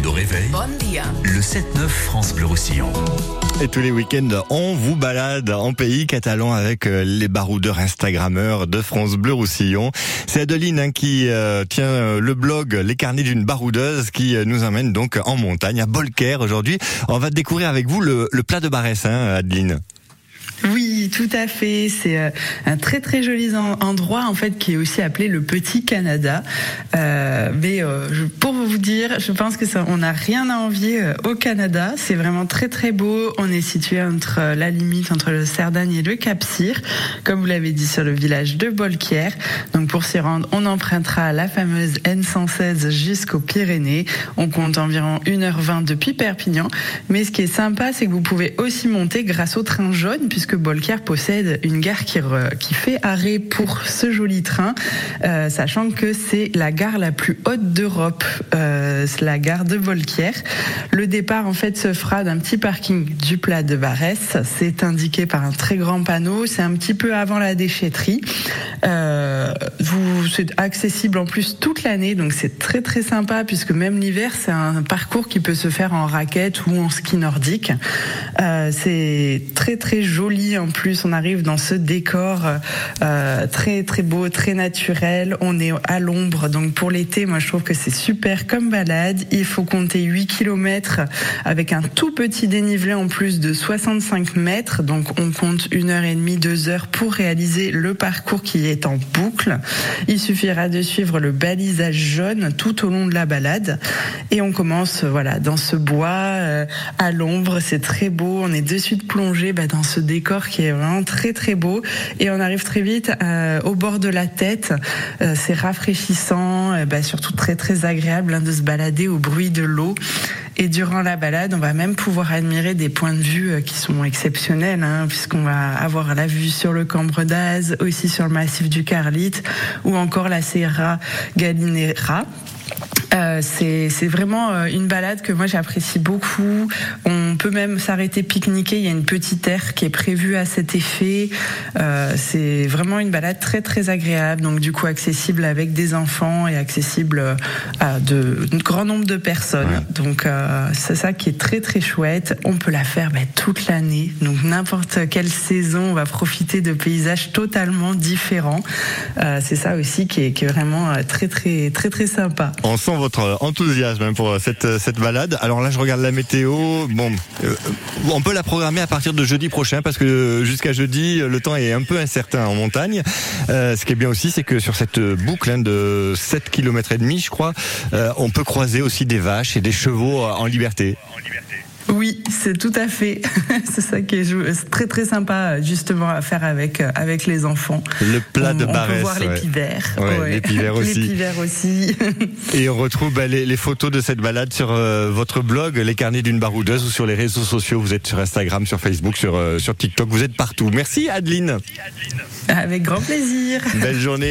week-end au réveil, Bon dia. le 7-9 France Bleu Roussillon. Et tous les week-ends, on vous balade en pays catalan avec euh, les baroudeurs Instagrammeurs de France Bleu Roussillon. C'est Adeline hein, qui euh, tient euh, le blog Les carnets d'une baroudeuse qui nous emmène donc en montagne à Bolker aujourd'hui. On va découvrir avec vous le, le plat de Barès, hein, Adeline. Oui, tout à fait. C'est euh, un très très joli en- endroit en fait qui est aussi appelé le Petit Canada. Euh, mais euh, pour vous dire, je pense que ça, on n'a rien à envier au Canada. C'est vraiment très très beau. On est situé entre la limite entre le Cerdagne et le Cap-Cyr, comme vous l'avez dit sur le village de Bolquière. Donc pour s'y rendre, on empruntera la fameuse N116 jusqu'aux Pyrénées. On compte environ 1h20 depuis Perpignan. Mais ce qui est sympa, c'est que vous pouvez aussi monter grâce au train jaune, puisque Bolquière possède une gare qui, fait arrêt pour ce joli train, euh, sachant que c'est la gare la plus haute d'Europe, euh, la gare de Bolquière. Le départ, en fait, se fera d'un petit parking du plat de Barès. C'est indiqué par un très grand panneau. C'est un petit peu avant la déchetterie. Euh, accessible en plus toute l'année, donc c'est très très sympa puisque même l'hiver, c'est un parcours qui peut se faire en raquette ou en ski nordique. Euh, c'est très très joli en plus. On arrive dans ce décor euh, très très beau, très naturel. On est à l'ombre, donc pour l'été, moi je trouve que c'est super comme balade. Il faut compter 8 km avec un tout petit dénivelé en plus de 65 mètres, donc on compte une heure et demie, deux heures pour réaliser le parcours qui est en boucle. Il suffira de suivre le balisage jaune tout au long de la balade et on commence voilà dans ce bois euh, à l'ombre, c'est très beau. On est de suite plongé bah, dans ce décor qui est vraiment très très beau et on arrive très vite euh, au bord de la tête. Euh, c'est rafraîchissant, euh, bah, surtout très très agréable hein, de se balader au bruit de l'eau. Et durant la balade, on va même pouvoir admirer des points de vue euh, qui sont exceptionnels, hein, puisqu'on va avoir la vue sur le Cambre d'Az, aussi sur le massif du Carlite, ou encore la Serra Gallinera. Euh, c'est vraiment euh, une balade que moi j'apprécie beaucoup. Peut même s'arrêter pique-niquer. Il y a une petite aire qui est prévue à cet effet. Euh, c'est vraiment une balade très très agréable. Donc du coup accessible avec des enfants et accessible euh, à de un grand nombre de personnes. Donc euh, c'est ça qui est très très chouette. On peut la faire ben, toute l'année. Donc n'importe quelle saison, on va profiter de paysages totalement différents. Euh, c'est ça aussi qui est, qui est vraiment très très très très sympa. On sent votre enthousiasme pour cette, cette balade. Alors là, je regarde la météo. Bon, euh, on peut la programmer à partir de jeudi prochain parce que jusqu'à jeudi, le temps est un peu incertain en montagne. Euh, ce qui est bien aussi, c'est que sur cette boucle hein, de 7 km et demi, je crois, euh, on peut croiser aussi des vaches et des chevaux en liberté. Oui, c'est tout à fait. c'est ça qui est très très sympa justement à faire avec euh, avec les enfants. Le plat on, de on Barès. peut voir ouais. pivers aussi. Et on retrouve bah, les, les photos de cette balade sur euh, votre blog, les carnets d'une baroudeuse, ou sur les réseaux sociaux. Vous êtes sur Instagram, sur Facebook, sur, euh, sur TikTok. Vous êtes partout. Merci Adeline. avec grand plaisir. Belle journée.